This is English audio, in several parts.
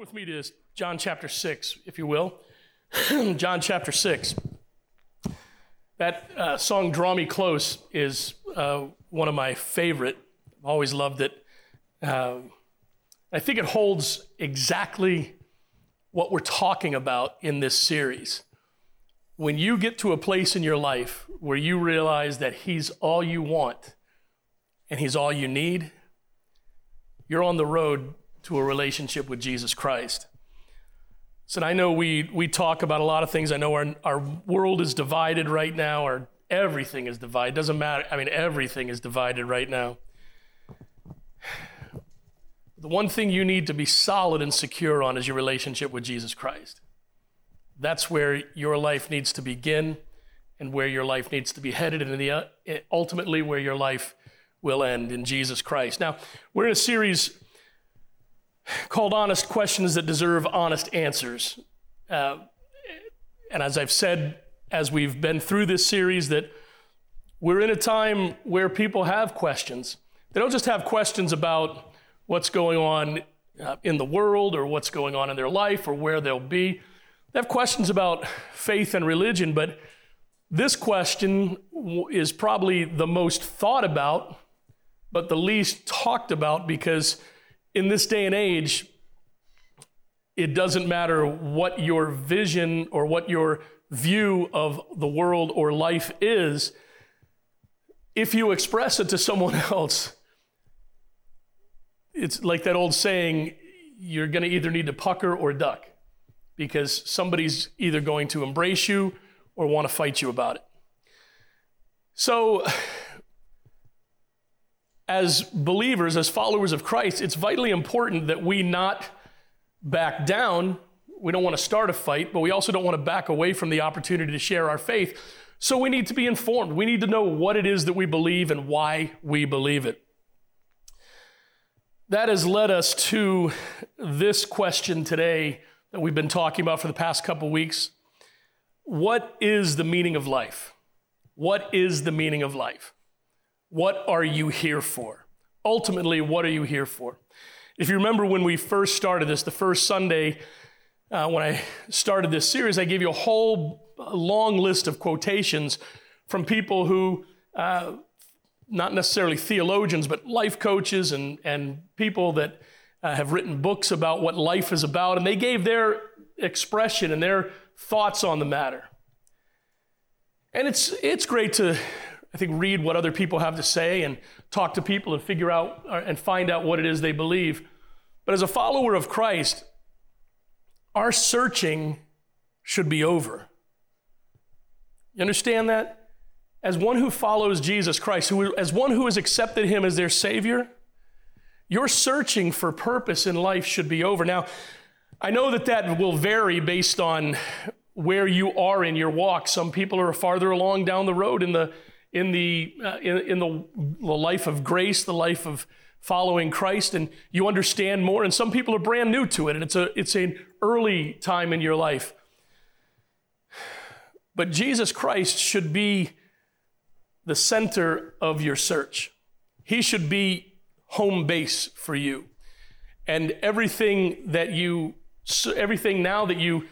with me to John chapter 6, if you will. John chapter 6. That uh, song, Draw Me Close, is uh, one of my favorite. I've always loved it. Uh, I think it holds exactly what we're talking about in this series. When you get to a place in your life where you realize that He's all you want and He's all you need, you're on the road to a relationship with Jesus Christ. So I know we, we talk about a lot of things. I know our, our world is divided right now, or everything is divided. Doesn't matter. I mean, everything is divided right now. The one thing you need to be solid and secure on is your relationship with Jesus Christ. That's where your life needs to begin and where your life needs to be headed, and the, uh, ultimately where your life will end in Jesus Christ. Now, we're in a series called Honest Questions That Deserve Honest Answers. Uh, and as I've said, as we've been through this series, that we're in a time where people have questions. They don't just have questions about what's going on uh, in the world or what's going on in their life or where they'll be. They have questions about faith and religion, but this question is probably the most thought about, but the least talked about because in this day and age, it doesn't matter what your vision or what your view of the world or life is. If you express it to someone else, it's like that old saying you're going to either need to pucker or duck because somebody's either going to embrace you or want to fight you about it. So, as believers, as followers of Christ, it's vitally important that we not back down. We don't want to start a fight, but we also don't want to back away from the opportunity to share our faith. So we need to be informed. We need to know what it is that we believe and why we believe it. That has led us to this question today that we've been talking about for the past couple weeks. What is the meaning of life? What is the meaning of life? What are you here for? Ultimately, what are you here for? If you remember when we first started this, the first Sunday uh, when I started this series, I gave you a whole long list of quotations from people who, uh, not necessarily theologians, but life coaches and, and people that uh, have written books about what life is about, and they gave their expression and their thoughts on the matter. And it's, it's great to I think, read what other people have to say and talk to people and figure out uh, and find out what it is they believe. But as a follower of Christ, our searching should be over. You understand that? As one who follows Jesus Christ, who, as one who has accepted him as their Savior, your searching for purpose in life should be over. Now, I know that that will vary based on where you are in your walk. Some people are farther along down the road in the in the, uh, in, in the, the life of grace, the life of following Christ, and you understand more. And some people are brand new to it, and it's, a, it's an early time in your life. But Jesus Christ should be the center of your search. He should be home base for you. And everything that you, everything now that you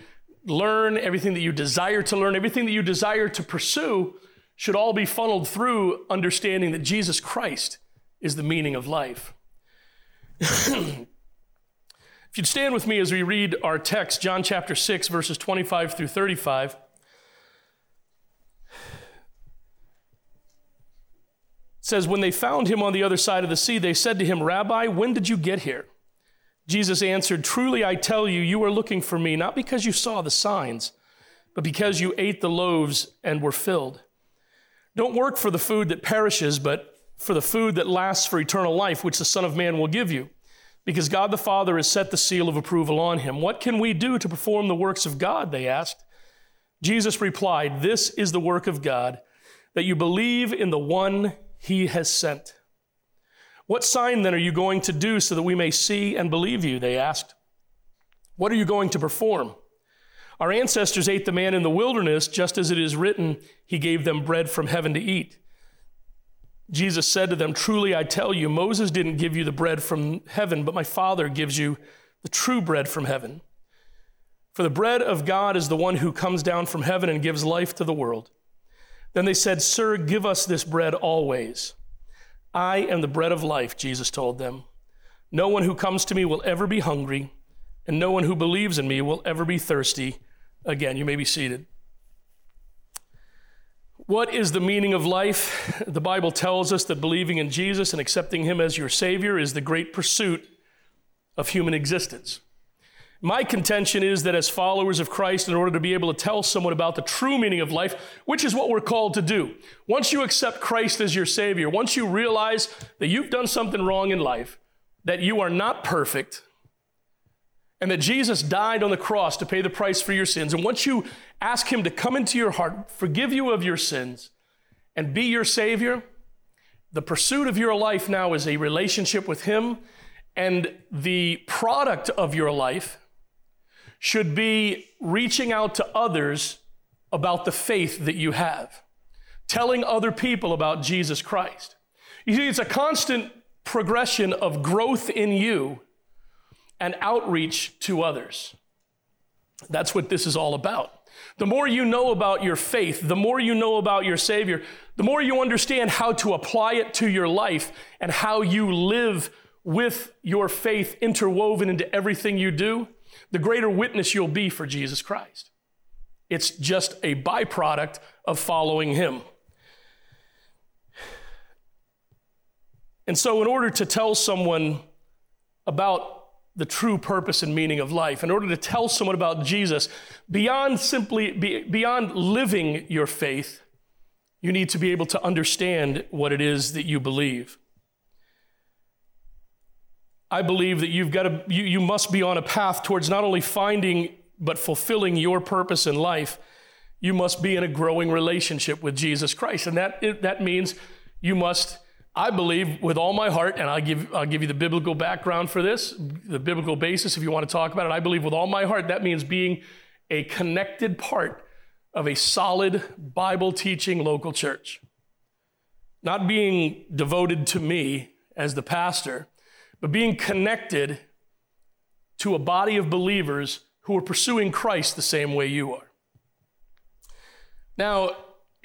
learn, everything that you desire to learn, everything that you desire to pursue should all be funneled through understanding that Jesus Christ is the meaning of life. if you'd stand with me as we read our text, John chapter 6, verses 25 through 35. Says, When they found him on the other side of the sea, they said to him, Rabbi, when did you get here? Jesus answered, Truly I tell you, you are looking for me, not because you saw the signs, but because you ate the loaves and were filled. Don't work for the food that perishes, but for the food that lasts for eternal life, which the Son of Man will give you. Because God the Father has set the seal of approval on him. What can we do to perform the works of God? They asked. Jesus replied, This is the work of God, that you believe in the one he has sent. What sign then are you going to do so that we may see and believe you? They asked. What are you going to perform? Our ancestors ate the manna in the wilderness, just as it is written, He gave them bread from heaven to eat. Jesus said to them, Truly I tell you, Moses didn't give you the bread from heaven, but my Father gives you the true bread from heaven. For the bread of God is the one who comes down from heaven and gives life to the world. Then they said, Sir, give us this bread always. I am the bread of life, Jesus told them. No one who comes to me will ever be hungry, and no one who believes in me will ever be thirsty. Again, you may be seated. What is the meaning of life? The Bible tells us that believing in Jesus and accepting Him as your Savior is the great pursuit of human existence. My contention is that as followers of Christ, in order to be able to tell someone about the true meaning of life, which is what we're called to do, once you accept Christ as your Savior, once you realize that you've done something wrong in life, that you are not perfect, and that Jesus died on the cross to pay the price for your sins, and once you ask Him to come into your heart, forgive you of your sins, and be your Savior, the pursuit of your life now is a relationship with Him, and the product of your life should be reaching out to others about the faith that you have, telling other people about Jesus Christ. You see, it's a constant progression of growth in you and outreach to others. That's what this is all about. The more you know about your faith, the more you know about your Savior, the more you understand how to apply it to your life and how you live with your faith interwoven into everything you do, the greater witness you'll be for Jesus Christ. It's just a byproduct of following Him. And so, in order to tell someone about the true purpose and meaning of life, in order to tell someone about Jesus, beyond simply beyond living your faith, you need to be able to understand what it is that you believe. I believe that you've got to, you, you must be on a path towards not only finding but fulfilling your purpose in life. You must be in a growing relationship with Jesus Christ. And that, that means you must, I believe with all my heart, and I'll give, I'll give you the biblical background for this, the biblical basis if you want to talk about it. I believe with all my heart that means being a connected part of a solid Bible teaching local church. Not being devoted to me as the pastor, but being connected to a body of believers who are pursuing Christ the same way you are. Now,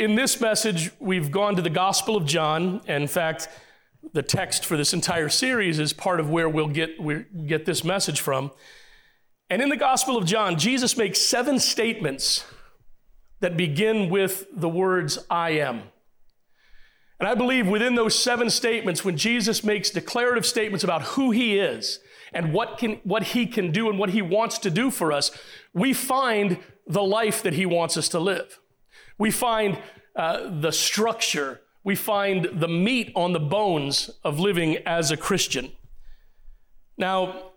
in this message, we've gone to the Gospel of John. And in fact, the text for this entire series is part of where we'll get, we get this message from. And in the Gospel of John, Jesus makes seven statements that begin with the words, I am. And I believe within those seven statements, when Jesus makes declarative statements about who he is and what, can, what he can do and what he wants to do for us, we find the life that he wants us to live. We find uh, the structure, we find the meat on the bones of living as a Christian. Now,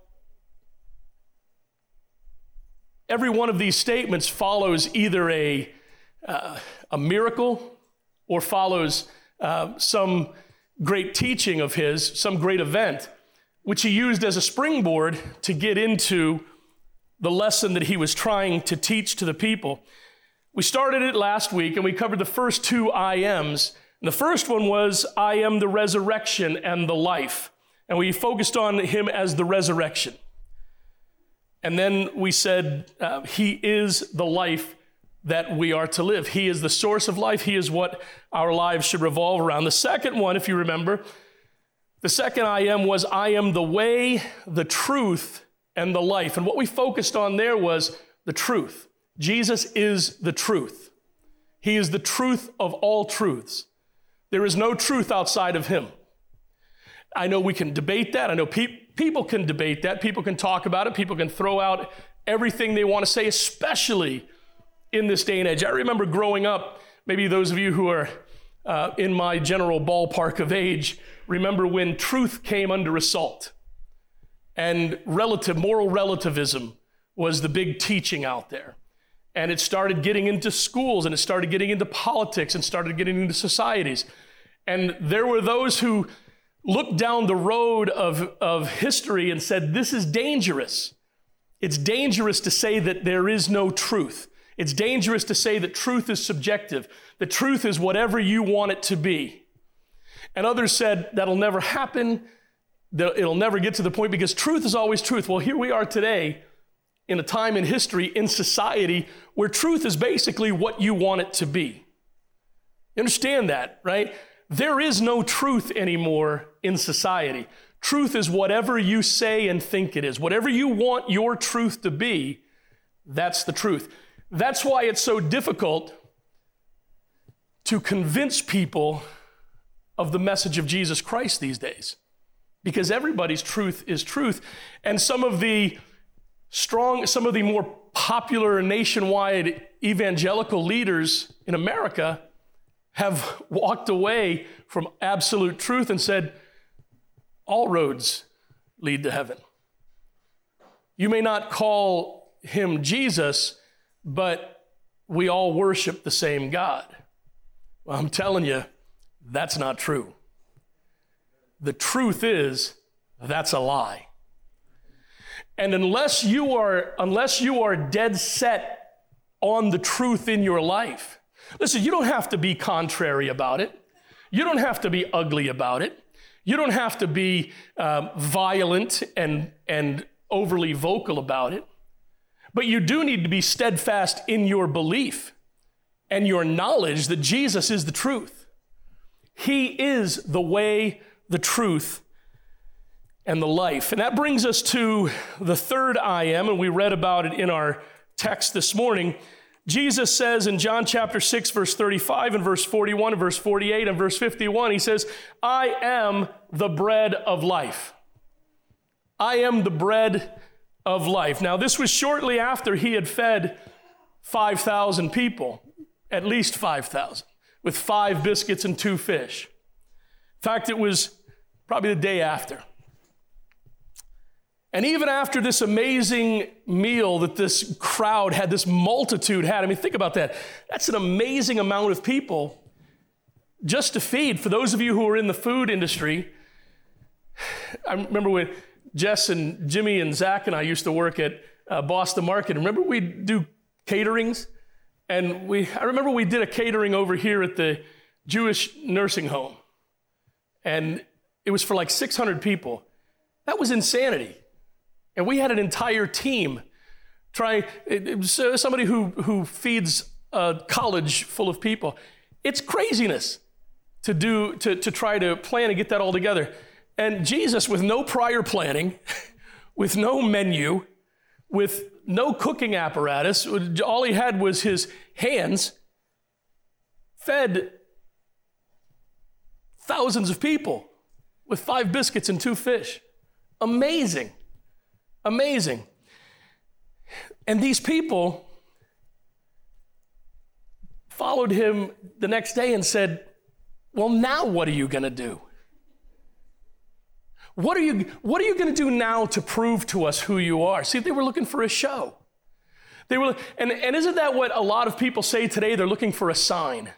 every one of these statements follows either a, uh, a miracle or follows uh, some great teaching of his, some great event, which he used as a springboard to get into the lesson that he was trying to teach to the people. We started it last week and we covered the first two I ams. And the first one was, I am the resurrection and the life. And we focused on him as the resurrection. And then we said, uh, He is the life that we are to live. He is the source of life. He is what our lives should revolve around. The second one, if you remember, the second I am was I am the way, the truth, and the life. And what we focused on there was the truth. Jesus is the truth. He is the truth of all truths. There is no truth outside of him. I know we can debate that. I know pe- people can debate that. People can talk about it. People can throw out everything they want to say, especially in this day and age. I remember growing up, maybe those of you who are uh, in my general ballpark of age remember when truth came under assault and relative moral relativism was the big teaching out there and it started getting into schools and it started getting into politics and started getting into societies and there were those who looked down the road of, of history and said this is dangerous it's dangerous to say that there is no truth it's dangerous to say that truth is subjective, that truth is whatever you want it to be. And others said that'll never happen. it'll never get to the point because truth is always truth. Well, here we are today in a time in history, in society, where truth is basically what you want it to be. You understand that, right? There is no truth anymore in society. Truth is whatever you say and think it is. Whatever you want your truth to be, that's the truth. That's why it's so difficult to convince people of the message of Jesus Christ these days. Because everybody's truth is truth. And some of the strong, some of the more popular nationwide evangelical leaders in America have walked away from absolute truth and said, all roads lead to heaven. You may not call him Jesus, but we all worship the same God. Well, I'm telling you, that's not true. The truth is, that's a lie. And unless you are, unless you are dead set on the truth in your life, listen, you don't have to be contrary about it. You don't have to be ugly about it. You don't have to be um, violent and, and overly vocal about it. But you do need to be steadfast in your belief and your knowledge that Jesus is the truth. He is the way, the truth, and the life. And that brings us to the third I am, and we read about it in our text this morning. Jesus says in John chapter 6, verse 35 and verse 41 and verse 48 and verse 51, he says, I am the bread of life. I am the bread of life. Now, this was shortly after he had fed 5,000 people, at least 5,000, with five biscuits and two fish. In fact, it was probably the day after. And even after this amazing meal that this crowd had, this multitude had, I mean, think about that. That's an amazing amount of people just to feed. For those of you who are in the food industry, I remember when Jess and Jimmy and Zach and I used to work at uh, Boston Market. Remember we'd do caterings? And we, I remember we did a catering over here at the Jewish nursing home. And it was for like 600 people. That was insanity. And we had an entire team trying, uh, somebody who, who feeds a college full of people. It's craziness to do, to, to try to plan and get that all together. And Jesus, with no prior planning, with no menu, with no cooking apparatus, all he had was his hands, fed thousands of people with five biscuits and two fish. Amazing. Amazing. And these people followed him the next day and said, Well, now what are you going to do? What are you, what are you going to do now to prove to us who you are? See, they were looking for a show. They were, and, and isn't that what a lot of people say today? They're looking for a sign.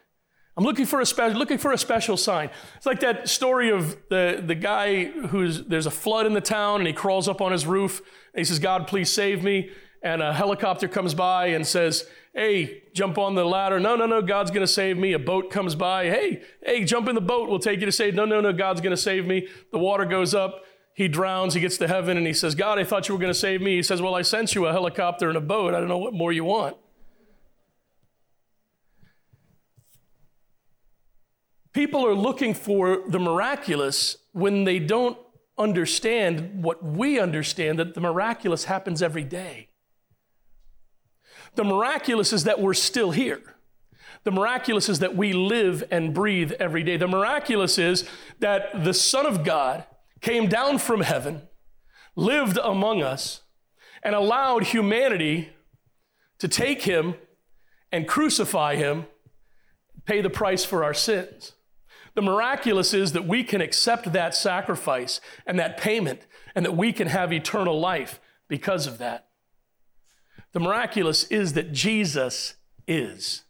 I'm looking for a special, looking for a special sign. It's like that story of the, the guy who's there's a flood in the town and he crawls up on his roof and he says, God, please save me. And a helicopter comes by and says, Hey, jump on the ladder. No, no, no, God's to save me. A boat comes by. Hey, hey, jump in the boat. We'll take you to save. No, no, no, God's to save me. The water goes up. He drowns. He gets to heaven and he says, God, I thought you were to save me. He says, Well, I sent you a helicopter and a boat. I don't know what more you want. People are looking for the miraculous when they don't understand what we understand that the miraculous happens every day. The miraculous is that we're still here. The miraculous is that we live and breathe every day. The miraculous is that the Son of God came down from heaven, lived among us, and allowed humanity to take him and crucify him, pay the price for our sins. The miraculous is that we can accept that sacrifice and that payment, and that we can have eternal life because of that. The miraculous is that Jesus is.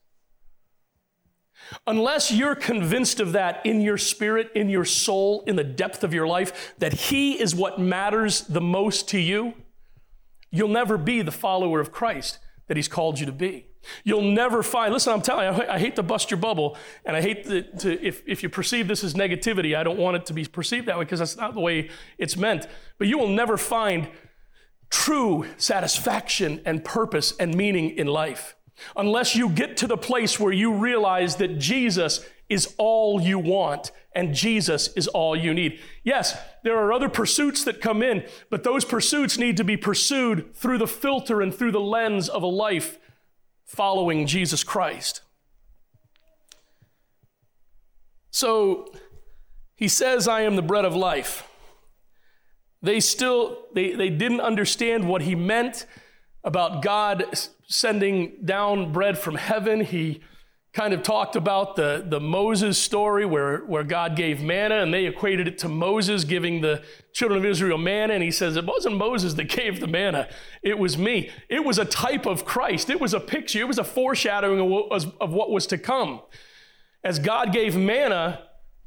Unless you're convinced of that in your spirit, in your soul, in the depth of your life, that He is what matters the most to you, you'll never be the follower of Christ that He's called you to be. You'll never find, listen, I'm telling you, I hate to bust your bubble, and I hate to, to if, if you perceive this as negativity, I don't want it to be perceived that way because that's not the way it's meant. But you will never find true satisfaction and purpose and meaning in life unless you get to the place where you realize that Jesus is all you want and Jesus is all you need. Yes, there are other pursuits that come in, but those pursuits need to be pursued through the filter and through the lens of a life following Jesus Christ. So he says, I am the bread of life. They still, they, they didn't understand what he meant about God sending down bread from heaven. He kind of talked about the, the Moses story where, where God gave manna and they equated it to Moses giving the children of Israel manna. And he says, It wasn't Moses that gave the manna, it was me. It was a type of Christ, it was a picture, it was a foreshadowing of what was, of what was to come. As God gave manna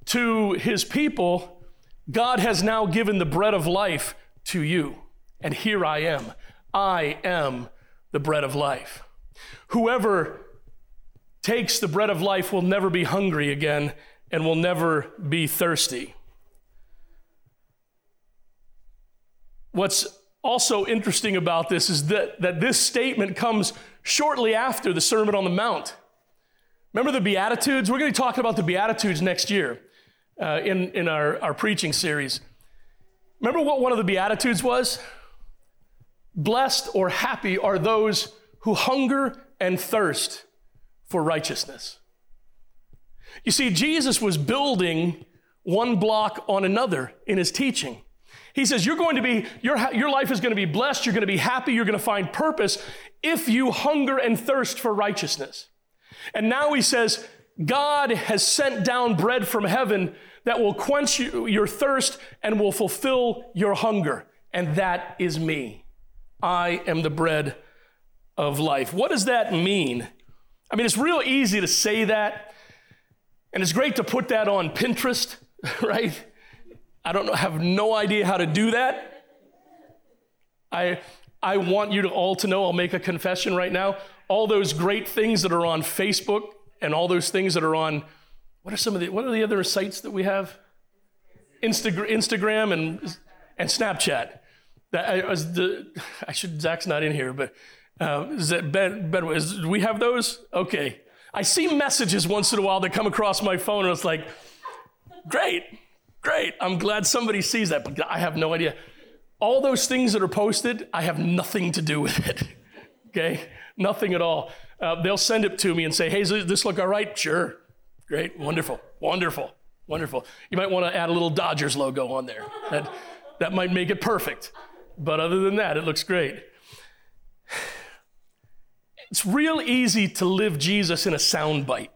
to his people, God has now given the bread of life to you. And here I am. I am the bread of life. Whoever takes the bread of life will never be hungry again and will never be thirsty. What's also interesting about this is that, that this statement comes shortly after the Sermon on the Mount. Remember the Beatitudes? We're going to be talking about the Beatitudes next year uh, in, in our, our preaching series. Remember what one of the Beatitudes was? Blessed or happy are those who hunger and thirst for righteousness. You see, Jesus was building one block on another in his teaching. He says, You're going to be, your, your life is going to be blessed, you're going to be happy, you're going to find purpose if you hunger and thirst for righteousness. And now he says, God has sent down bread from heaven that will quench you, your thirst and will fulfill your hunger. And that is me. I am the bread of life. What does that mean? I mean, it's real easy to say that, and it's great to put that on Pinterest, right? I don't know, have no idea how to do that. I, I want you to all to know, I'll make a confession right now. All those great things that are on Facebook and all those things that are on, what are some of the, what are the other sites that we have? Instagram, Instagram and, and Snapchat. That I, the, I should, Zach's not in here, but uh, Ben, ben is, do we have those? Okay. I see messages once in a while that come across my phone, and it's like, great, great. I'm glad somebody sees that, but I have no idea. All those things that are posted, I have nothing to do with it. okay? Nothing at all. Uh, they'll send it to me and say, hey, does this look all right? Sure. Great. Wonderful. Wonderful. Wonderful. You might want to add a little Dodgers logo on there. That, that might make it perfect. But other than that, it looks great. It's real easy to live Jesus in a soundbite,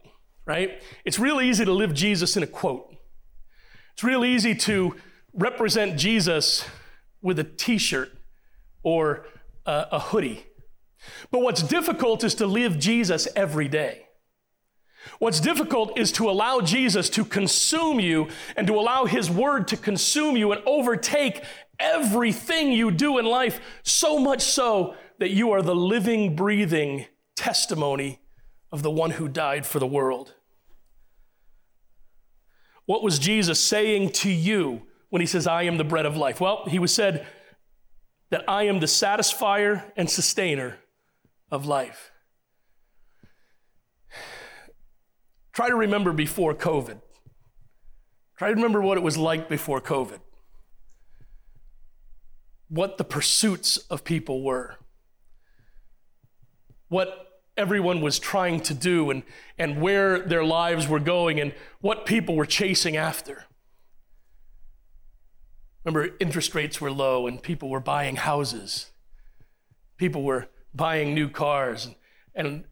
right? It's real easy to live Jesus in a quote. It's real easy to represent Jesus with a t shirt or a, a hoodie. But what's difficult is to live Jesus every day. What's difficult is to allow Jesus to consume you and to allow his word to consume you and overtake everything you do in life, so much so that you are the living, breathing testimony of the one who died for the world. What was Jesus saying to you when he says, I am the bread of life? Well, he was said that I am the satisfier and sustainer of life. Try to remember before COVID. Try to remember what it was like before COVID. What the pursuits of people were what everyone was trying to do and, and where their lives were going and what people were chasing after. Remember, interest rates were low and people were buying houses. People were buying new cars and, and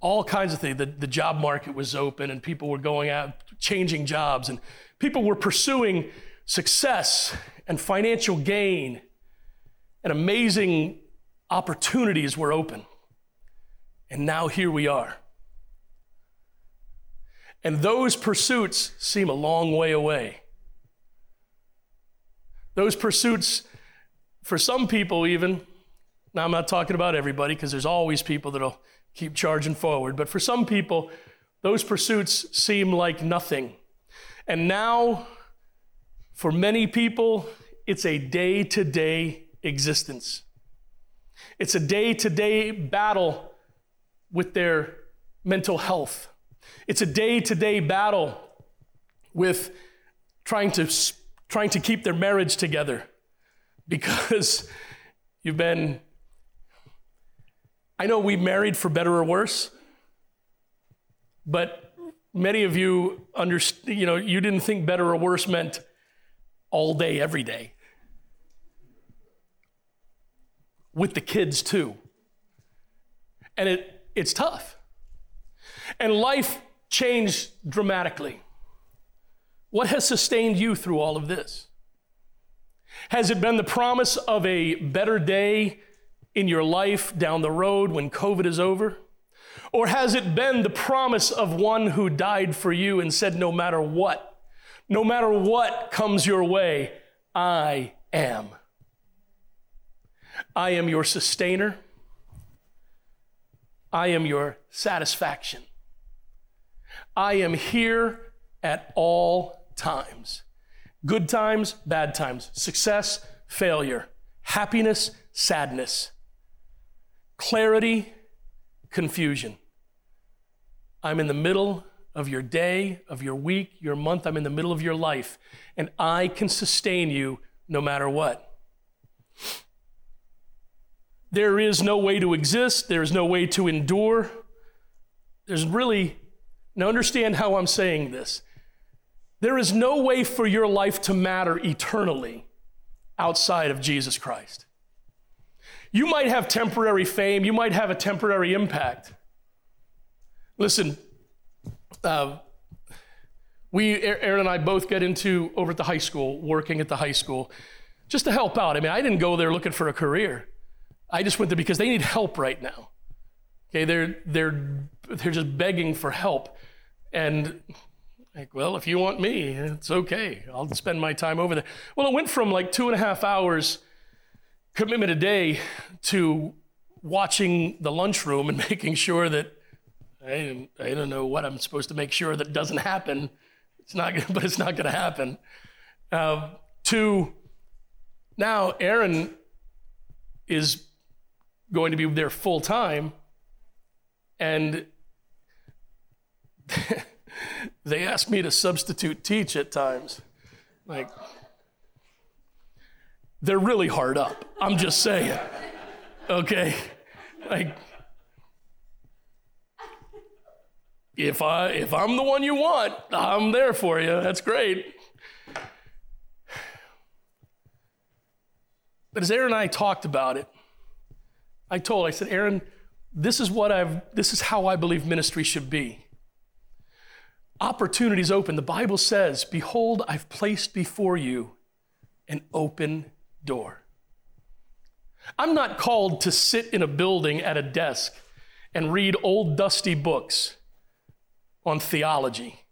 all kinds of things. The, the job market was open and people were going out, changing jobs, and people were pursuing success and financial gain, and amazing opportunities were open. And now here we are. And those pursuits seem a long way away. Those pursuits, for some people even, Now, I'm not talking about everybody because there's always people that'll keep charging forward. But for some people, those pursuits seem like nothing. And now, for many people, it's a day to day existence. It's a day to day battle with their mental health. It's a day to day battle with trying to, trying to keep their marriage together because you've been, I know we married for better or worse, but many of you understand, you know, you didn't think better or worse meant all day, every day. With the kids too. And it, it's tough. And life changed dramatically. What has sustained you through all of this? Has it been the promise of a better day in your life down the road when COVID is over? Or has it been the promise of one who died for you and said, no matter what, no matter what comes your way, I am? I am your sustainer. I am your satisfaction. I am here at all times good times, bad times, success, failure, happiness, sadness, clarity, confusion. I'm in the middle of your day, of your week, your month. I'm in the middle of your life, and I can sustain you no matter what. There is no way to exist, there is no way to endure. There's really, now understand how I'm saying this. There is no way for your life to matter eternally outside of Jesus Christ. You might have temporary fame, you might have a temporary impact. Listen, uh, we, Aaron and I both get into over at the high school, working at the high school, just to help out. I mean, I didn't go there looking for a career. I just went there because they need help right now. Okay, they're they're they're just begging for help, and like, well, if you want me, it's okay. I'll spend my time over there. Well, it went from like two and a half hours commitment a day to watching the lunchroom and making sure that I, I don't know what I'm supposed to make sure that doesn't happen. It's not, but it's not going to happen. Uh, to now, Aaron is going to be there full time, and they ask me to substitute teach at times. Like, they're really hard up. I'm just saying. Okay? Like, if I if I'm the one you want, I'm there for you. That's great. But as Aaron and I talked about it, I told I said, Aaron, this is what I've this is how I believe ministry should be opportunities open. The Bible says, Behold, I've placed before you an open door. I'm not called to sit in a building at a desk and read old dusty books on theology.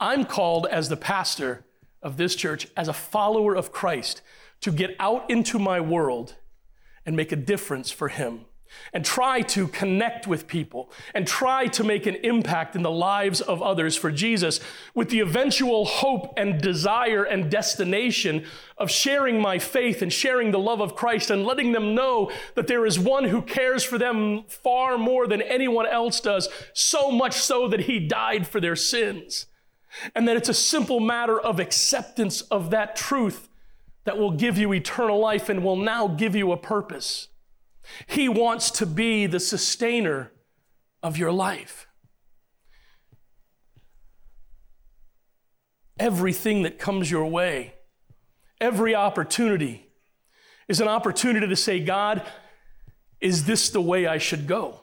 I'm called as the pastor of this church, as a follower of Christ, to get out into my world and make a difference for Him and try to connect with people and try to make an impact in the lives of others for Jesus with the eventual hope and desire and destination of sharing my faith and sharing the love of Christ and letting them know that there is one who cares for them far more than anyone else does, so much so that he died for their sins. And that it's a simple matter of acceptance of that truth that will give you eternal life and will now give you a purpose. He wants to be the sustainer of your life. Everything that comes your way, every opportunity is an opportunity to say, God, is this the way I should go?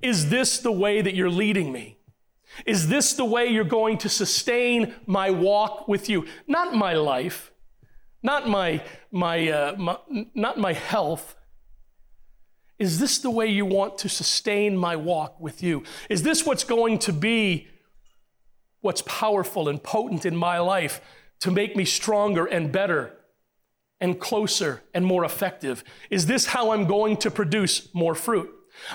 Is this the way that you're leading me? Is this the way you're going to sustain my walk with you? Not my life, not my, my, uh, my not my health, is this the way you want to sustain my walk with you? Is this what's going to be what's powerful and potent in my life to make me stronger and better and closer and more effective? Is this how I'm going to produce more fruit?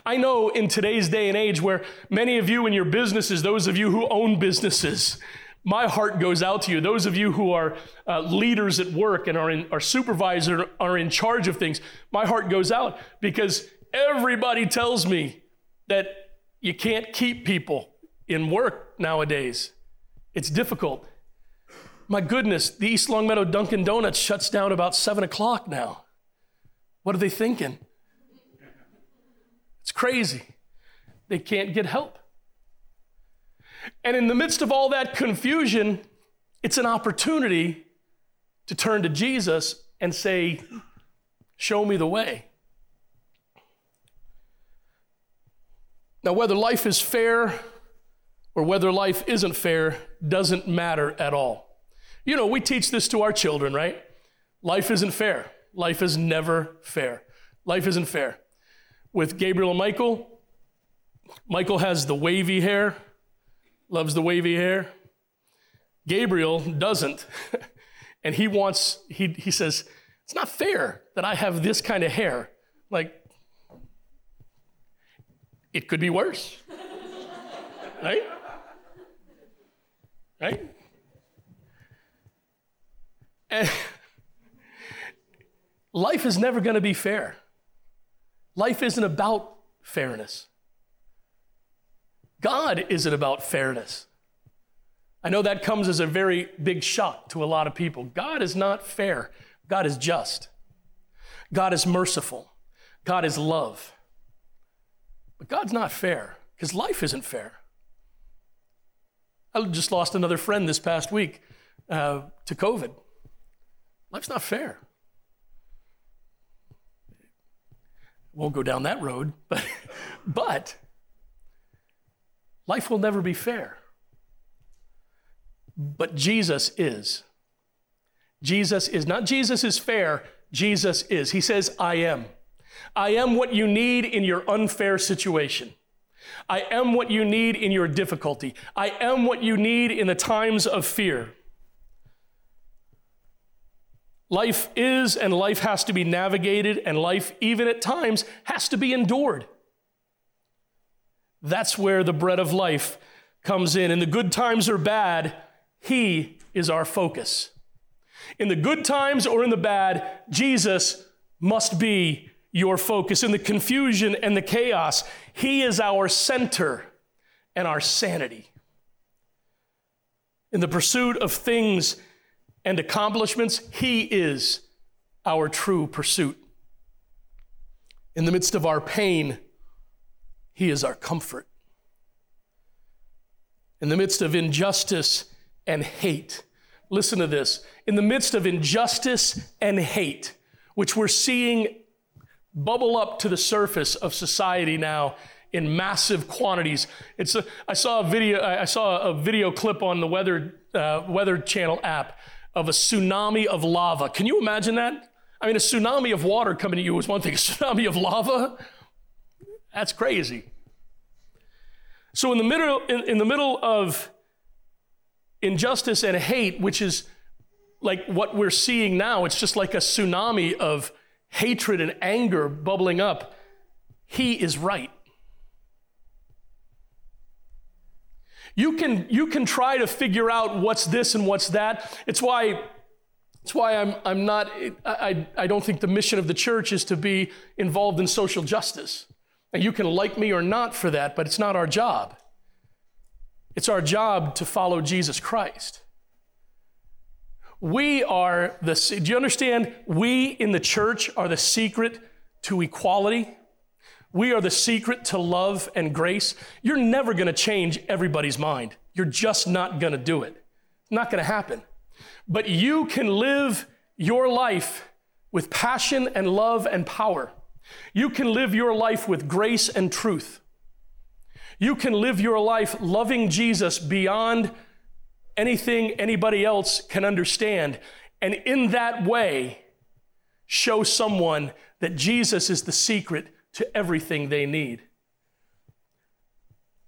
I know in today's day and age where many of you in your businesses, those of you who own businesses, my heart goes out to you. Those of you who are uh, leaders at work and are, in, are supervisors, are in charge of things, my heart goes out because everybody tells me that you can't keep people in work nowadays. It's difficult. My goodness, the East Longmeadow Dunkin' Donuts shuts down about seven o'clock now. What are they thinking? It's crazy. They can't get help. And in the midst of all that confusion, it's an opportunity to turn to Jesus and say, Show me the way. Now, whether life is fair or whether life isn't fair doesn't matter at all. You know, we teach this to our children, right? Life isn't fair. Life is never fair. Life isn't fair. With Gabriel and Michael, Michael has the wavy hair, loves the wavy hair. Gabriel doesn't. and he wants, he, he says, it's not fair that I have this kind of hair. Like, it could be worse. right? Right? And life is never going to be fair. Life isn't about fairness. God isn't about fairness. I know that comes as a very big shock to a lot of people. God is not fair, God is just. God is merciful. God is love. But God's not fair because life isn't fair. I just lost another friend this past week uh, to COVID. Life's not fair. Won't go down that road, but, but life will never be fair. But Jesus is. Jesus is. Not Jesus is fair, Jesus is. He says, I am. I am what you need in your unfair situation. I am what you need in your difficulty. I am what you need in the times of fear. Life is and life has to be navigated, and life, even at times, has to be endured. That's where the bread of life comes in. And the good times are bad, He is our focus. In the good times or in the bad, Jesus must be your focus. In the confusion and the chaos, He is our center and our sanity. In the pursuit of things and accomplishments, He is our true pursuit. In the midst of our pain, He is our comfort. In the midst of injustice and hate, listen to this. In the midst of injustice and hate, which we're seeing bubble up to the surface of society now in massive quantities. It's a, I saw a video. I saw a video clip on the Weather uh, Weather Channel app of a tsunami of lava. Can you imagine that? I mean, a tsunami of water coming to you is one thing. A tsunami of lava, that's crazy. So in the middle, in, in the middle of injustice and hate, which is like what we're seeing now, it's just like a tsunami of hatred and anger bubbling up, he is right. You can, you can try to figure out what's this and what's that. It's why, it's why I'm, I'm not, I, I don't think the mission of the church is to be involved in social justice. You can like me or not for that, but it's not our job. It's our job to follow Jesus Christ. We are the, do you understand? We in the church are the secret to equality. We are the secret to love and grace. You're never going to change everybody's mind. You're just not going to do it. Not going to happen. But you can live your life with passion and love and power. You can live your life with grace and truth. You can live your life loving Jesus beyond anything anybody else can understand. And in that way, show someone that Jesus is the secret to everything they need.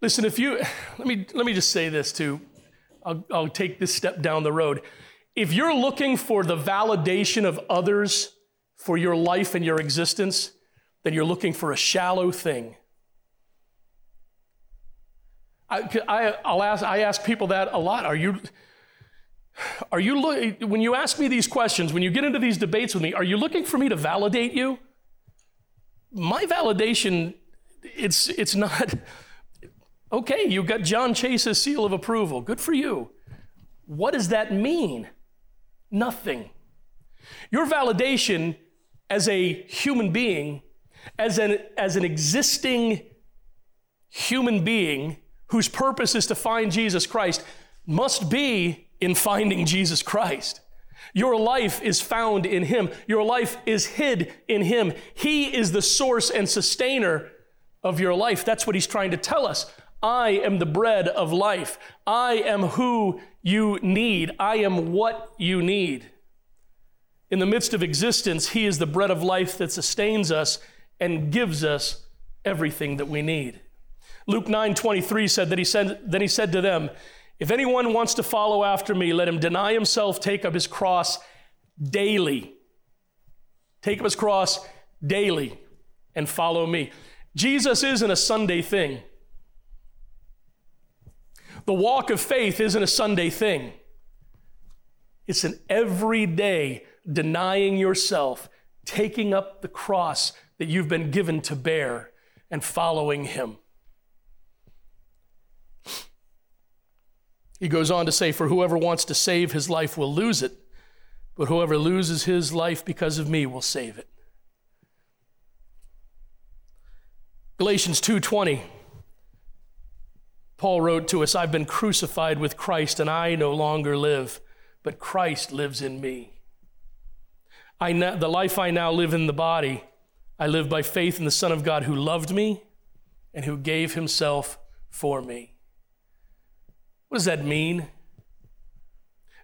Listen, if you, let me, let me just say this too. I'll, I'll take this step down the road. If you're looking for the validation of others for your life and your existence, then you're looking for a shallow thing. I, I, will ask, I ask people that a lot. Are you, are you look, when you ask me these questions, when you get into these debates with me, are you looking for me to validate you? My validation, it's, it's not, okay, you got John Chase's seal of approval. Good for you. What does that mean? Nothing. Your validation as a human being, as an, as an existing human being whose purpose is to find Jesus Christ, must be in finding Jesus Christ. Your life is found in Him. Your life is hid in Him. He is the source and sustainer of your life. That's what He's trying to tell us. I am the bread of life. I am who you need. I am what you need. In the midst of existence, He is the bread of life that sustains us and gives us everything that we need. Luke 9 23 said that he said, then he said to them, If anyone wants to follow after me, let him deny himself, take up his cross daily. Take up his cross daily and follow me. Jesus isn't a Sunday thing. The walk of faith isn't a Sunday thing. It's an everyday denying yourself, taking up the cross that you've been given to bear, and following Him. He goes on to say, For whoever wants to save his life will lose it, but whoever loses his life because of me will save it. Galatians 2:20 Paul wrote to us, I've been crucified with Christ and I no longer live, but Christ lives in me. I the life I now live in the body, I live by faith in the Son of God who loved me and who gave himself for me. What does that mean?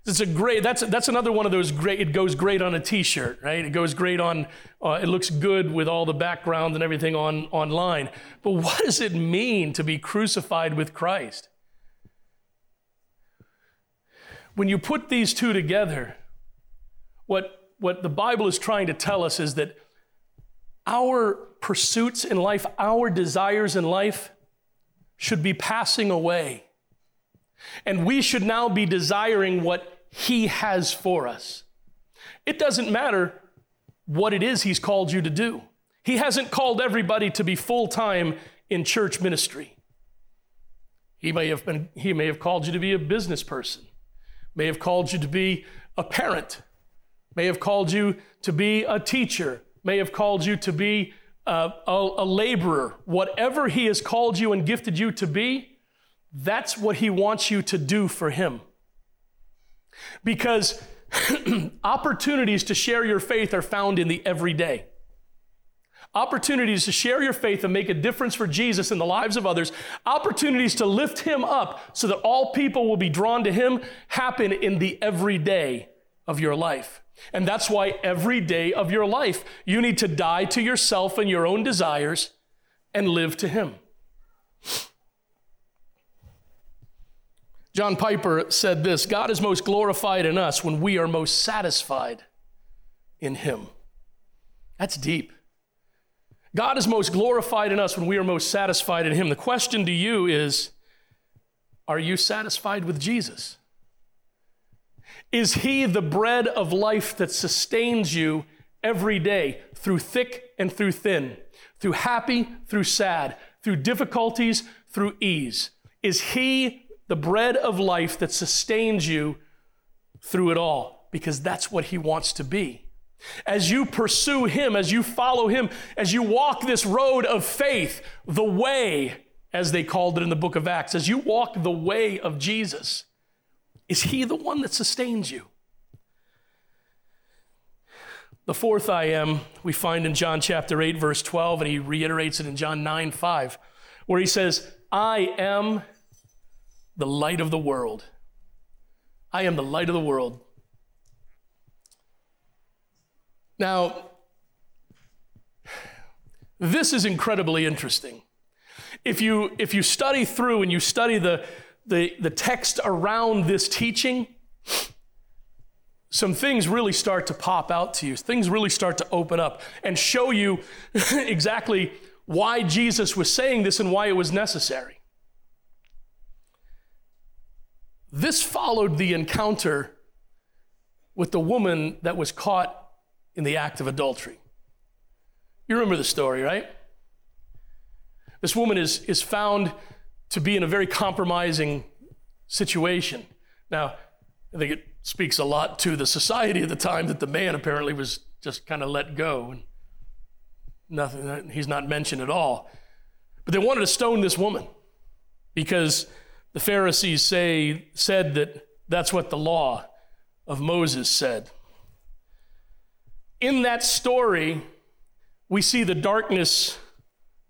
It's a great, that's, that's another one of those great, it goes great on a t-shirt, right? It goes great on, uh, it looks good with all the background and everything on, online. But what does it mean to be crucified with Christ? When you put these two together, what what the Bible is trying to tell us is that our pursuits in life, our desires in life, should be passing away. And we should now be desiring what He has for us. It doesn't matter what it is He's called you to do. He hasn't called everybody to be full time in church ministry. He may, have been, he may have called you to be a business person, may have called you to be a parent, may have called you to be a teacher, may have called you to be a, a, a laborer. Whatever He has called you and gifted you to be, that's what He wants you to do for Him. Because opportunities to share your faith are found in the everyday. Opportunities to share your faith and make a difference for Jesus in the lives of others, opportunities to lift Him up so that all people will be drawn to Him happen in the everyday of your life. And that's why every day of your life, you need to die to yourself and your own desires and live to Him. John Piper said this God is most glorified in us when we are most satisfied in Him. That's deep. God is most glorified in us when we are most satisfied in Him. The question to you is Are you satisfied with Jesus? Is He the bread of life that sustains you every day through thick and through thin, through happy, through sad, through difficulties, through ease? Is He the bread of life that sustains you through it all? Because that's what He wants to be. As you pursue Him, as you follow Him, as you walk this road of faith, the way, as they called it in the book of Acts, as you walk the way of Jesus, is He the one that sustains you? The fourth I am we find in John chapter 8, verse 12, and he reiterates it in John 9, 5, where he says, I am the light of the world. I am the light of the world. Now, this is incredibly interesting. If you, if you study through and you study the, the, the text around this teaching, some things really start to pop out to you. Things really start to open up and show you exactly why Jesus was saying this and why it was necessary. This followed the encounter with the woman that was caught in the act of adultery. You remember the story, right? This woman is, is found to be in a very compromising situation. Now, I think it speaks a lot to the society at the time that the man apparently was just kind of let go and nothing he's not mentioned at all. But they wanted to stone this woman because the pharisees say said that that's what the law of moses said. In that story we see the darkness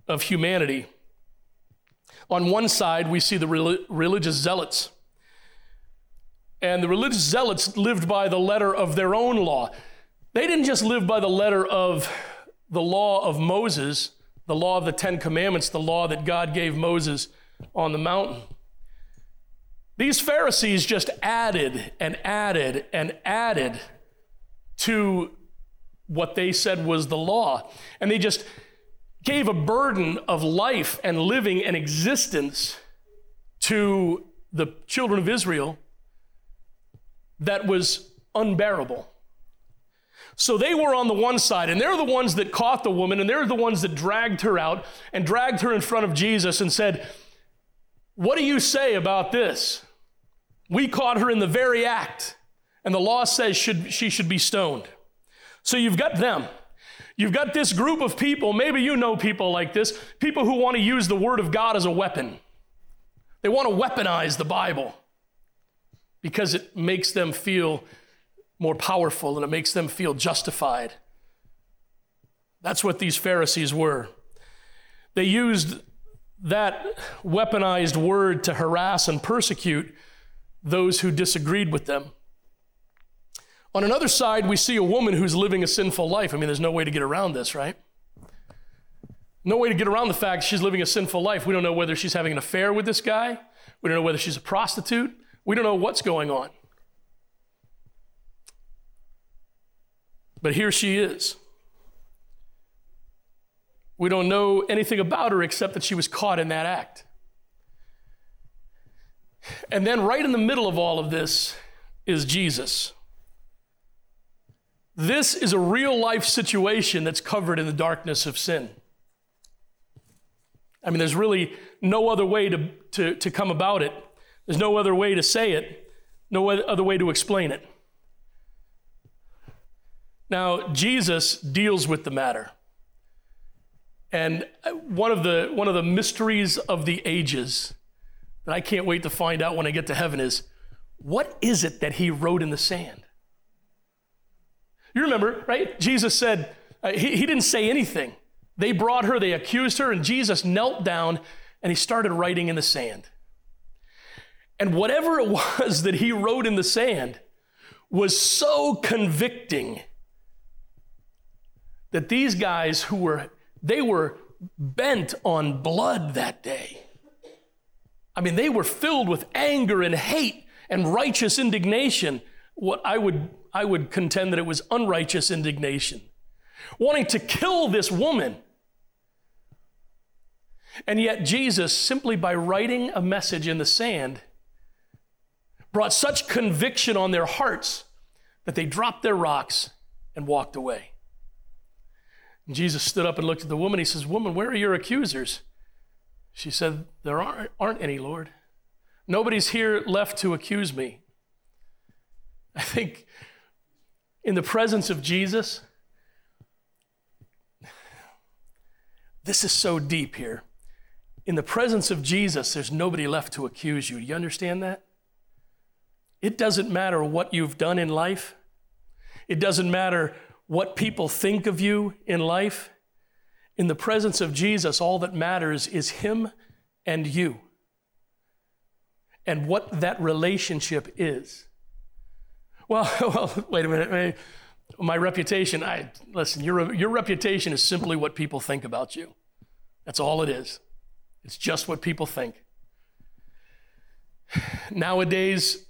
of humanity on one side we see the religious zealots and the religious zealots lived by the letter of their own law. They didn't just live by the letter of the law of Moses, the law of the Ten Commandments, the law that God gave Moses on the mountain. These Pharisees just added and added and added to what they said was the law. And they just gave a burden of life and living and existence to the children of Israel that was unbearable. So they were on the one side, and they're the ones that caught the woman, and they're the ones that dragged her out and dragged her in front of Jesus and said, What do you say about this? We caught her in the very act, and the law says should, she should be stoned. So you've got them. You've got this group of people, maybe you know people like this, people who want to use the Word of God as a weapon. They want to weaponize the Bible because it makes them feel more powerful and it makes them feel justified. That's what these Pharisees were. They used that weaponized word to harass and persecute those who disagreed with them. On another side, we see a woman who's living a sinful life. I mean, there's no way to get around this, right? No way to get around the fact she's living a sinful life. We don't know whether she's having an affair with this guy. We don't know whether she's a prostitute. We don't know what's going on. But here she is. We don't know anything about her except that she was caught in that act. And then, right in the middle of all of this, is Jesus. This is a real life situation that's covered in the darkness of sin. I mean, there's really no other way to, to, to come about it there's no other way to say it, no other way to explain it. Now, Jesus deals with the matter. And uh, one of the, one of the mysteries of the ages that I can't wait to find out when I get to heaven is what is it that he wrote in the sand? You remember, right? Jesus said, uh, he, he didn't say anything. They brought her, they accused her, and Jesus knelt down and he started writing in the sand. And whatever it was that he wrote in the sand was so convicting that these guys who were, they were bent on blood that day. I mean, they were filled with anger and hate and righteous indignation. What I would, I would contend that it was unrighteous indignation, wanting to kill this woman. And yet, Jesus, simply by writing a message in the sand, brought such conviction on their hearts that they dropped their rocks and walked away. And Jesus stood up and looked at the woman. He says, Woman, where are your accusers? She said, There aren't, aren't any, Lord. Nobody's here left to accuse me. I think in the presence of Jesus, this is so deep here. In the presence of Jesus, there's nobody left to accuse you. Do you understand that? It doesn't matter what you've done in life. It doesn't matter what people think of you in life. In the presence of Jesus, all that matters is Him and you and what that relationship is. Well, well wait a minute. My reputation, I, listen, your, your reputation is simply what people think about you. That's all it is. It's just what people think. Nowadays,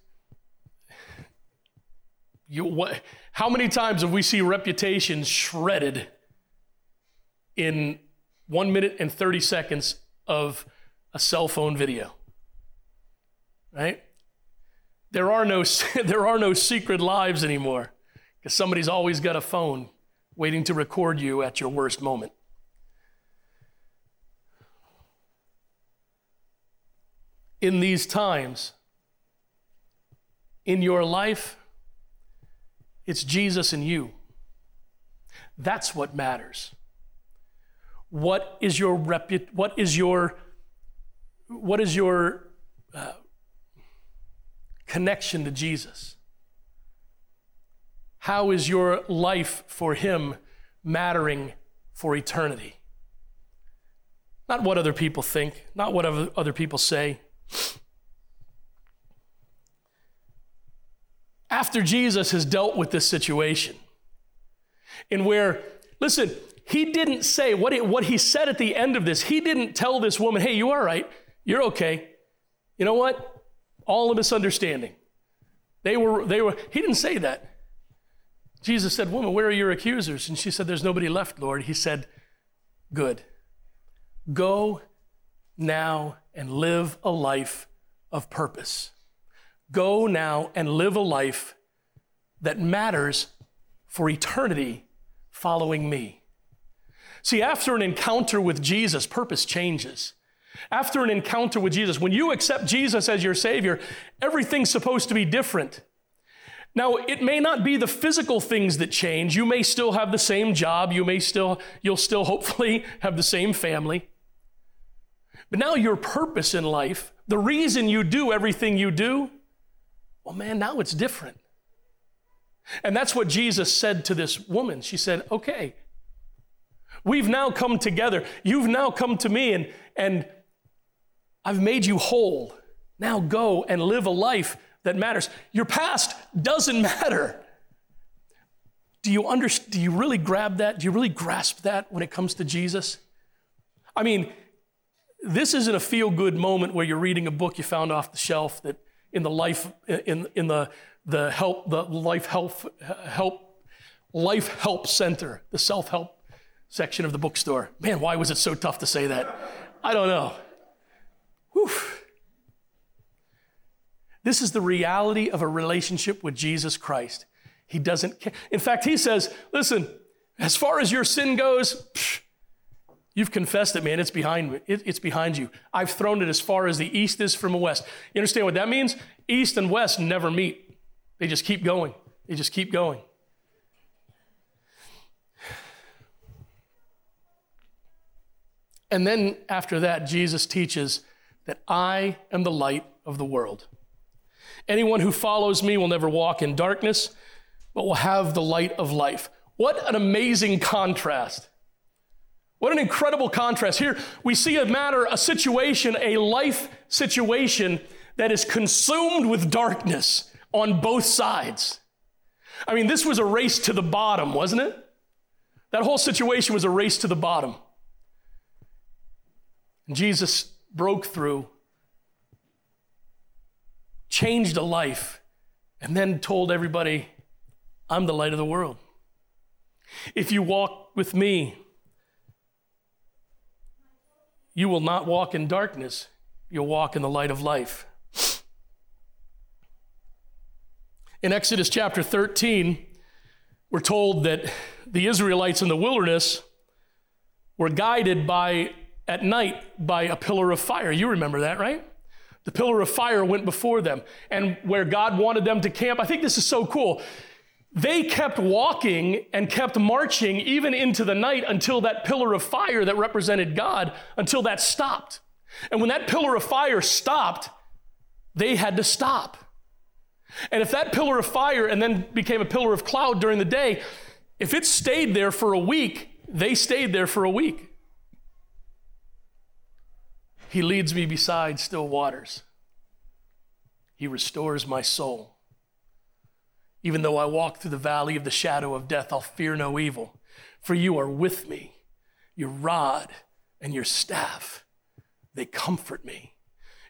You, what, how many times have we seen reputations shredded in one minute and 30 seconds of a cell phone video? Right? There are no, there are no secret lives anymore because somebody's always got a phone waiting to record you at your worst moment. In these times, in your life, it's Jesus and you. That's what matters. What is your repu- what is your what is your uh, connection to Jesus? How is your life for him mattering for eternity? Not what other people think, not what other people say. after Jesus has dealt with this situation, in where, listen, he didn't say what he, what he said at the end of this, he didn't tell this woman, hey, you are right, you're okay. You know what? All a misunderstanding. They were, they were, he didn't say that. Jesus said, Woman, where are your accusers? And she said, There's nobody left, Lord. He said, Good. Go now and live a life of purpose. Go now and live a life that matters for eternity following me. See, after an encounter with Jesus, purpose changes. After an encounter with Jesus, when you accept Jesus as your Savior, everything's supposed to be different. Now, it may not be the physical things that change. You may still have the same job. You may still, you'll still hopefully have the same family. But now your purpose in life, the reason you do everything you do, well, man, now it's different. And that's what Jesus said to this woman. She said, Okay, we've now come together. You've now come to me, and, and I've made you whole. Now go and live a life that matters. Your past doesn't matter. Do you, under, do you really grab that? Do you really grasp that when it comes to Jesus? I mean, this isn't a feel good moment where you're reading a book you found off the shelf that in the life in, in the, the help the life help help life help center the self-help section of the bookstore man why was it so tough to say that i don't know Whew. this is the reality of a relationship with jesus christ he doesn't care in fact he says listen as far as your sin goes psh, You've confessed it, man. It's behind. It, it's behind you. I've thrown it as far as the east is from the west. You understand what that means? East and west never meet. They just keep going. They just keep going. And then after that, Jesus teaches that I am the light of the world. Anyone who follows me will never walk in darkness, but will have the light of life. What an amazing contrast. What an incredible contrast. Here we see a matter, a situation, a life situation that is consumed with darkness on both sides. I mean, this was a race to the bottom, wasn't it? That whole situation was a race to the bottom. Jesus broke through, changed a life, and then told everybody, I'm the light of the world. If you walk with me, you will not walk in darkness, you'll walk in the light of life. In Exodus chapter 13, we're told that the Israelites in the wilderness were guided by, at night, by a pillar of fire. You remember that, right? The pillar of fire went before them. And where God wanted them to camp, I think this is so cool. They kept walking and kept marching even into the night until that pillar of fire that represented God, until that stopped. And when that pillar of fire stopped, they had to stop. And if that pillar of fire and then became a pillar of cloud during the day, if it stayed there for a week, they stayed there for a week. He leads me beside still waters. He restores my soul. Even though I walk through the valley of the shadow of death, I'll fear no evil, for you are with me. Your rod and your staff, they comfort me.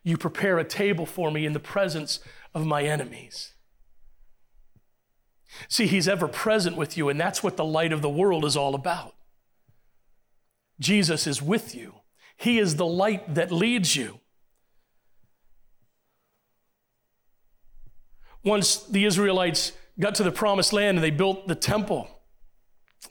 You prepare a table for me in the presence of my enemies. See, He's ever present with you, and that's what the light of the world is all about. Jesus is with you, He is the light that leads you. Once the Israelites got to the promised land and they built the temple,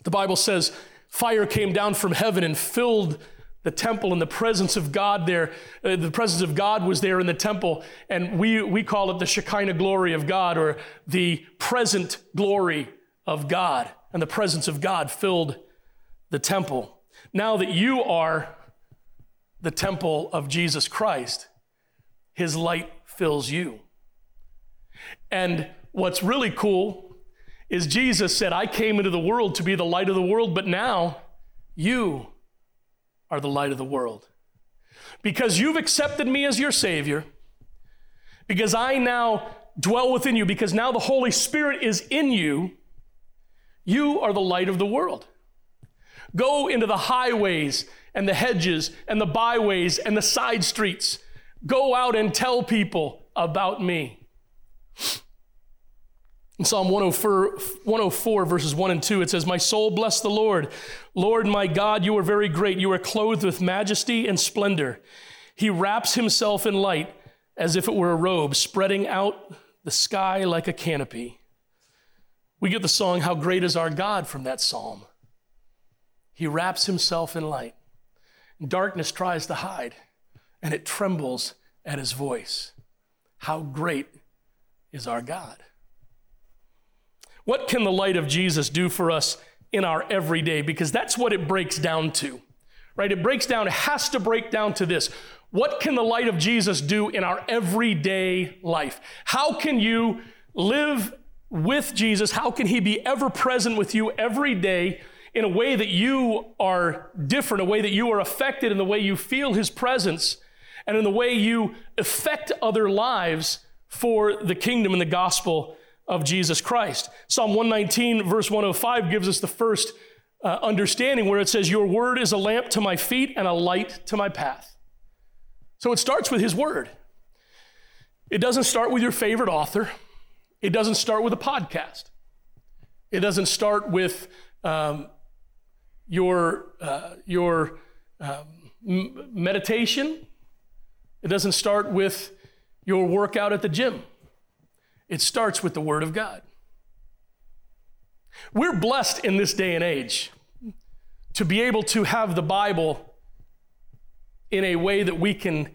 the Bible says fire came down from heaven and filled the temple and the presence of God there. Uh, the presence of God was there in the temple, and we, we call it the Shekinah glory of God or the present glory of God. And the presence of God filled the temple. Now that you are the temple of Jesus Christ, his light fills you. And what's really cool is Jesus said, I came into the world to be the light of the world, but now you are the light of the world. Because you've accepted me as your Savior, because I now dwell within you, because now the Holy Spirit is in you, you are the light of the world. Go into the highways and the hedges and the byways and the side streets. Go out and tell people about me. In Psalm 104, 104, verses 1 and 2, it says, My soul bless the Lord. Lord my God, you are very great. You are clothed with majesty and splendor. He wraps himself in light as if it were a robe, spreading out the sky like a canopy. We get the song, How Great is Our God, from that psalm. He wraps himself in light. Darkness tries to hide, and it trembles at his voice. How great is our God. What can the light of Jesus do for us in our everyday? Because that's what it breaks down to, right? It breaks down, it has to break down to this. What can the light of Jesus do in our everyday life? How can you live with Jesus? How can he be ever present with you every day in a way that you are different, a way that you are affected, in the way you feel his presence, and in the way you affect other lives for the kingdom and the gospel of Jesus Christ. Psalm 119, verse 105, gives us the first uh, understanding where it says, Your word is a lamp to my feet and a light to my path. So it starts with His word. It doesn't start with your favorite author, it doesn't start with a podcast, it doesn't start with um, your, uh, your um, meditation, it doesn't start with your workout at the gym. It starts with the Word of God. We're blessed in this day and age to be able to have the Bible in a way that we can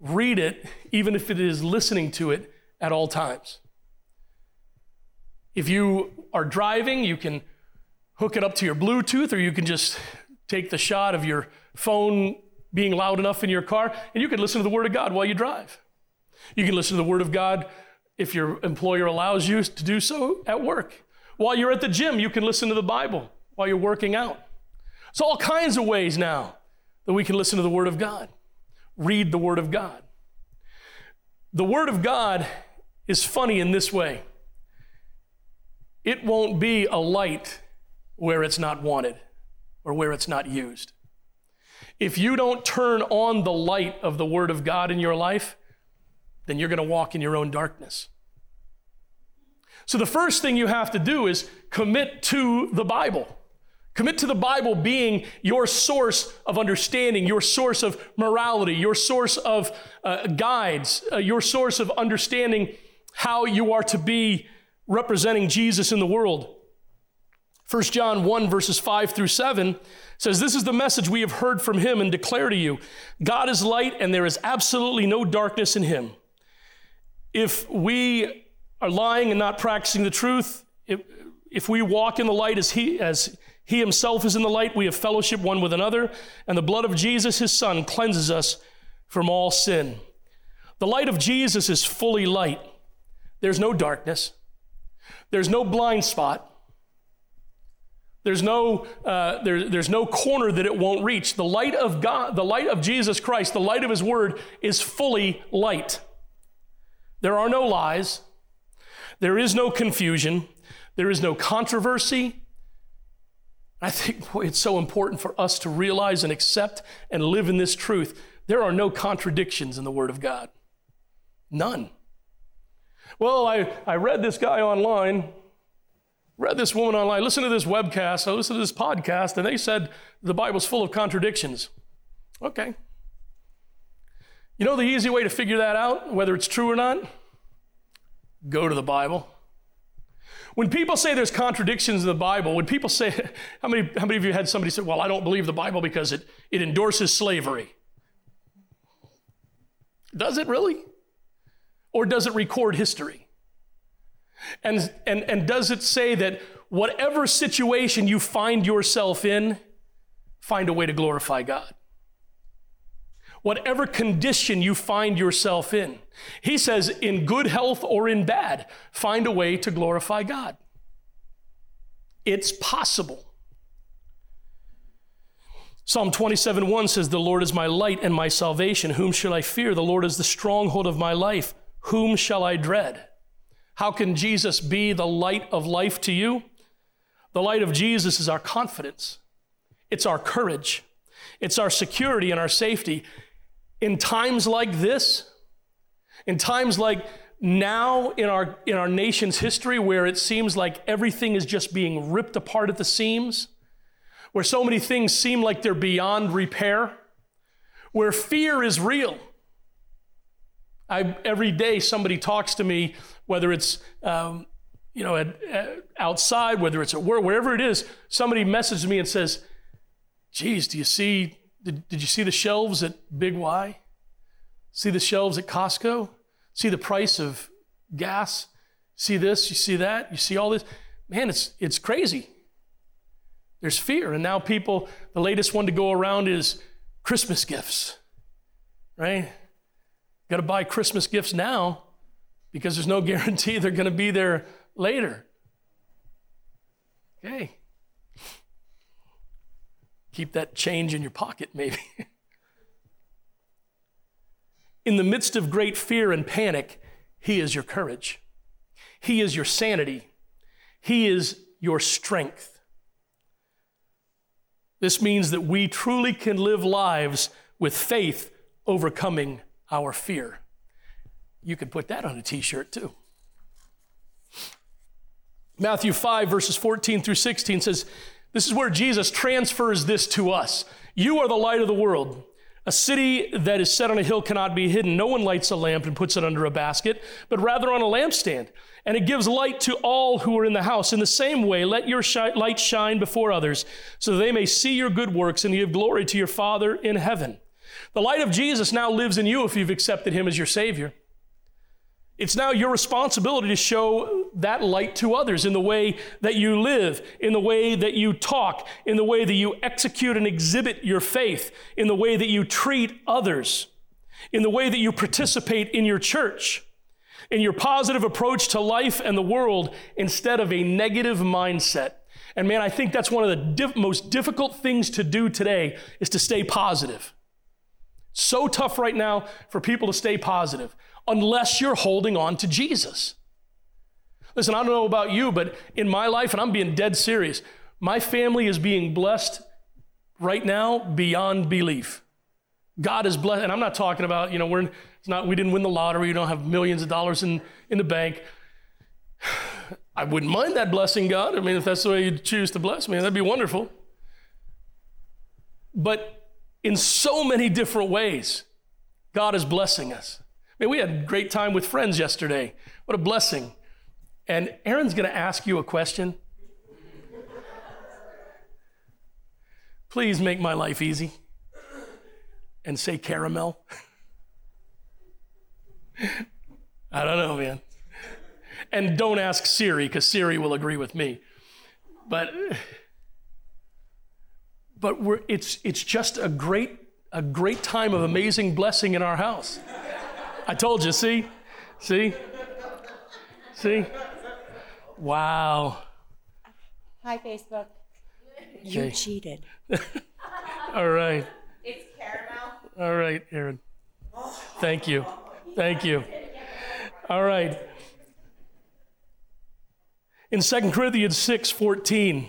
read it, even if it is listening to it at all times. If you are driving, you can hook it up to your Bluetooth, or you can just take the shot of your phone being loud enough in your car, and you can listen to the Word of God while you drive. You can listen to the Word of God if your employer allows you to do so at work. While you're at the gym, you can listen to the Bible while you're working out. So, all kinds of ways now that we can listen to the Word of God, read the Word of God. The Word of God is funny in this way it won't be a light where it's not wanted or where it's not used. If you don't turn on the light of the Word of God in your life, then you're going to walk in your own darkness. So the first thing you have to do is commit to the Bible. Commit to the Bible being your source of understanding, your source of morality, your source of uh, guides, uh, your source of understanding how you are to be representing Jesus in the world. 1 John 1, verses 5 through 7 says, This is the message we have heard from him and declare to you God is light, and there is absolutely no darkness in him. If we are lying and not practicing the truth, if, if we walk in the light as he, as he himself is in the light, we have fellowship one with another, and the blood of Jesus, his son, cleanses us from all sin. The light of Jesus is fully light. There's no darkness. There's no blind spot. There's no, uh, there, there's no corner that it won't reach. The light of God, the light of Jesus Christ, the light of His Word is fully light. There are no lies. There is no confusion. There is no controversy. I think, boy, it's so important for us to realize and accept and live in this truth. There are no contradictions in the Word of God. None. Well, I, I read this guy online. Read this woman online, listen to this webcast, I listened to this podcast, and they said the Bible's full of contradictions. Okay. You know the easy way to figure that out, whether it's true or not? Go to the Bible. When people say there's contradictions in the Bible, when people say, how many, how many of you had somebody say, well, I don't believe the Bible because it, it endorses slavery? Does it really? Or does it record history? And, and, and does it say that whatever situation you find yourself in, find a way to glorify God? Whatever condition you find yourself in, he says, in good health or in bad, find a way to glorify God. It's possible. Psalm 27 1 says, The Lord is my light and my salvation. Whom shall I fear? The Lord is the stronghold of my life. Whom shall I dread? How can Jesus be the light of life to you? The light of Jesus is our confidence, it's our courage, it's our security and our safety. In times like this, in times like now in our, in our nation's history, where it seems like everything is just being ripped apart at the seams, where so many things seem like they're beyond repair, where fear is real. I, every day somebody talks to me whether it's um, you know at, at outside, whether it's at work, wherever it is, somebody messages me and says, "Geez, do you see? Did, did you see the shelves at Big Y? See the shelves at Costco? See the price of gas? See this? You see that? You see all this? Man, it's it's crazy. There's fear, and now people. The latest one to go around is Christmas gifts, right? Got to buy Christmas gifts now because there's no guarantee they're going to be there later. Okay. Keep that change in your pocket, maybe. in the midst of great fear and panic, He is your courage. He is your sanity. He is your strength. This means that we truly can live lives with faith overcoming our fear. You could put that on a t shirt too. Matthew 5, verses 14 through 16 says, This is where Jesus transfers this to us. You are the light of the world. A city that is set on a hill cannot be hidden. No one lights a lamp and puts it under a basket, but rather on a lampstand. And it gives light to all who are in the house. In the same way, let your light shine before others, so that they may see your good works and give glory to your Father in heaven. The light of Jesus now lives in you if you've accepted him as your Savior. It's now your responsibility to show that light to others in the way that you live, in the way that you talk, in the way that you execute and exhibit your faith, in the way that you treat others, in the way that you participate in your church, in your positive approach to life and the world instead of a negative mindset. And man, I think that's one of the diff- most difficult things to do today is to stay positive. So tough right now for people to stay positive unless you're holding on to Jesus. Listen, I don't know about you, but in my life, and I'm being dead serious, my family is being blessed right now beyond belief. God is blessed, and I'm not talking about, you know, we're not we didn't win the lottery, we don't have millions of dollars in, in the bank. I wouldn't mind that blessing, God. I mean, if that's the way you choose to bless me, that'd be wonderful. But in so many different ways, God is blessing us. I mean, we had a great time with friends yesterday. What a blessing. And Aaron's going to ask you a question. Please make my life easy and say caramel. I don't know, man. And don't ask Siri because Siri will agree with me. But but it's it's just a great a great time of amazing blessing in our house. I told you, see? See? See? Wow. Hi, Facebook. You Okay. cheated. All right. It's caramel. All right, Aaron. Thank you. Thank you. All right. In 2 Corinthians 6 14,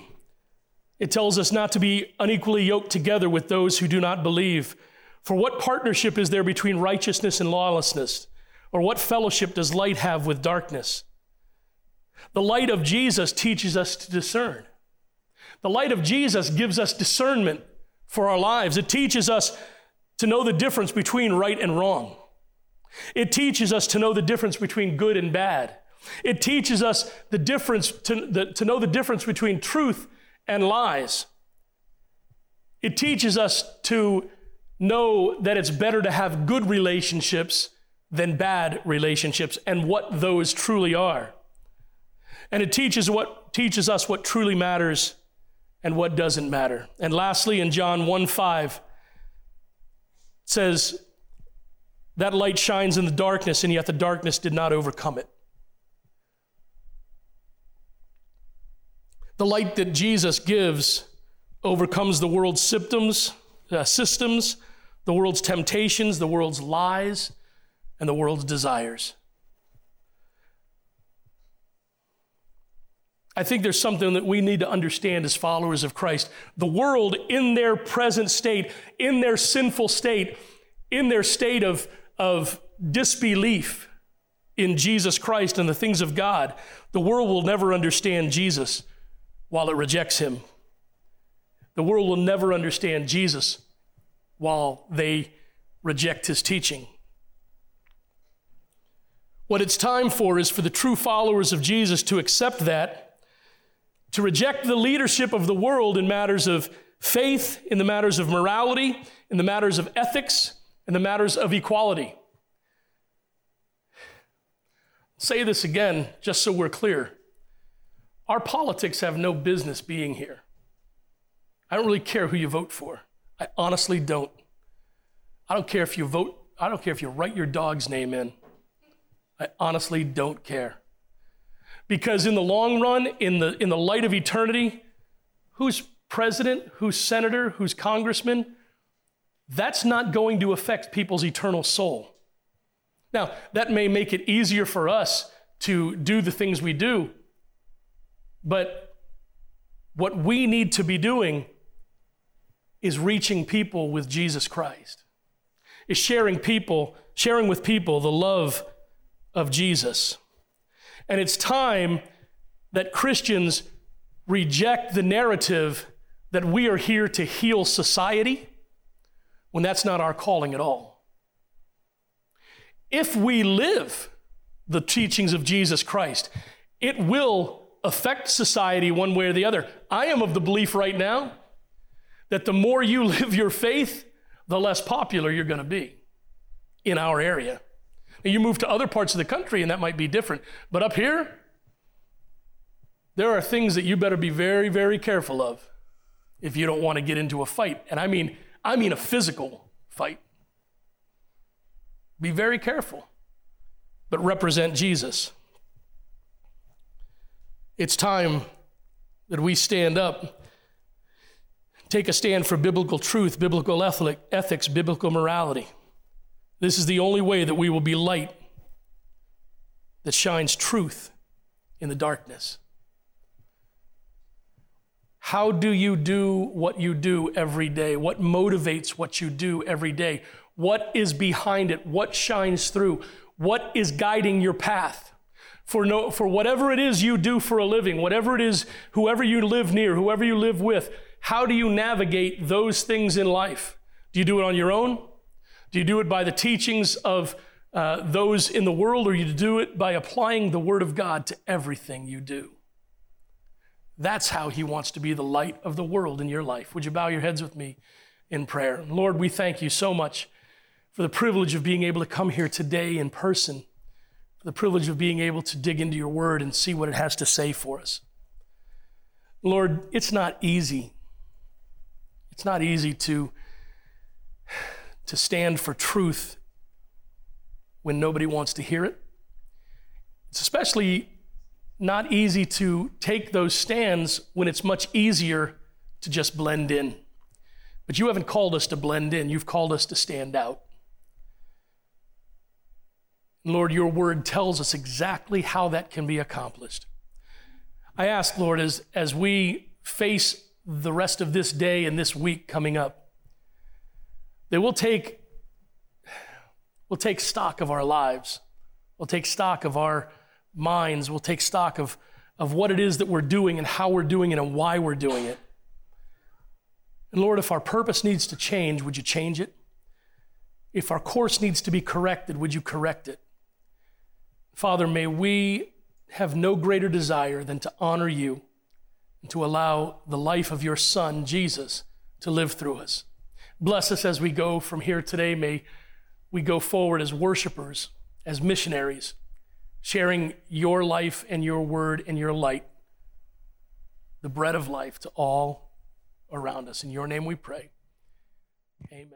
it tells us not to be unequally yoked together with those who do not believe. For what partnership is there between righteousness and lawlessness? Or what fellowship does light have with darkness? The light of Jesus teaches us to discern. The light of Jesus gives us discernment for our lives. It teaches us to know the difference between right and wrong. It teaches us to know the difference between good and bad. It teaches us the difference to, the, to know the difference between truth and lies. It teaches us to know that it's better to have good relationships than bad relationships and what those truly are. And it teaches what teaches us what truly matters and what doesn't matter. And lastly, in John 1 5, says, That light shines in the darkness, and yet the darkness did not overcome it. The light that Jesus gives overcomes the world's symptoms, uh, systems, the world's temptations, the world's lies, and the world's desires. I think there's something that we need to understand as followers of Christ. The world, in their present state, in their sinful state, in their state of, of disbelief in Jesus Christ and the things of God, the world will never understand Jesus while it rejects him. The world will never understand Jesus while they reject his teaching. What it's time for is for the true followers of Jesus to accept that, to reject the leadership of the world in matters of faith, in the matters of morality, in the matters of ethics, in the matters of equality. I'll say this again, just so we're clear. Our politics have no business being here. I don't really care who you vote for. I honestly don't. I don't care if you vote, I don't care if you write your dog's name in. I honestly don't care. Because in the long run, in the, in the light of eternity, who's president, who's senator, who's congressman, that's not going to affect people's eternal soul. Now, that may make it easier for us to do the things we do, but what we need to be doing is reaching people with Jesus Christ, is sharing people, sharing with people the love of Jesus. And it's time that Christians reject the narrative that we are here to heal society when that's not our calling at all. If we live the teachings of Jesus Christ, it will affect society one way or the other. I am of the belief right now that the more you live your faith, the less popular you're going to be in our area. And you move to other parts of the country and that might be different. But up here, there are things that you better be very, very careful of if you don't want to get into a fight. And I mean I mean a physical fight. Be very careful, but represent Jesus. It's time that we stand up, take a stand for biblical truth, biblical ethics, biblical morality. This is the only way that we will be light that shines truth in the darkness. How do you do what you do every day? What motivates what you do every day? What is behind it? What shines through? What is guiding your path? For, no, for whatever it is you do for a living, whatever it is, whoever you live near, whoever you live with, how do you navigate those things in life? Do you do it on your own? Do you do it by the teachings of uh, those in the world, or do you do it by applying the Word of God to everything you do? That's how He wants to be the light of the world in your life. Would you bow your heads with me in prayer? Lord, we thank you so much for the privilege of being able to come here today in person, for the privilege of being able to dig into your word and see what it has to say for us. Lord, it's not easy. It's not easy to, to stand for truth when nobody wants to hear it. It's especially not easy to take those stands when it's much easier to just blend in. But you haven't called us to blend in, you've called us to stand out. Lord, your word tells us exactly how that can be accomplished. I ask, Lord, as, as we face the rest of this day and this week coming up, that we'll take, we'll take stock of our lives. We'll take stock of our minds We'll take stock of, of what it is that we're doing and how we're doing it and why we're doing it. And Lord, if our purpose needs to change, would you change it? If our course needs to be corrected, would you correct it? Father, may we have no greater desire than to honor you to allow the life of your Son, Jesus, to live through us. Bless us as we go from here today. May we go forward as worshipers, as missionaries, sharing your life and your word and your light, the bread of life to all around us. In your name we pray. Amen.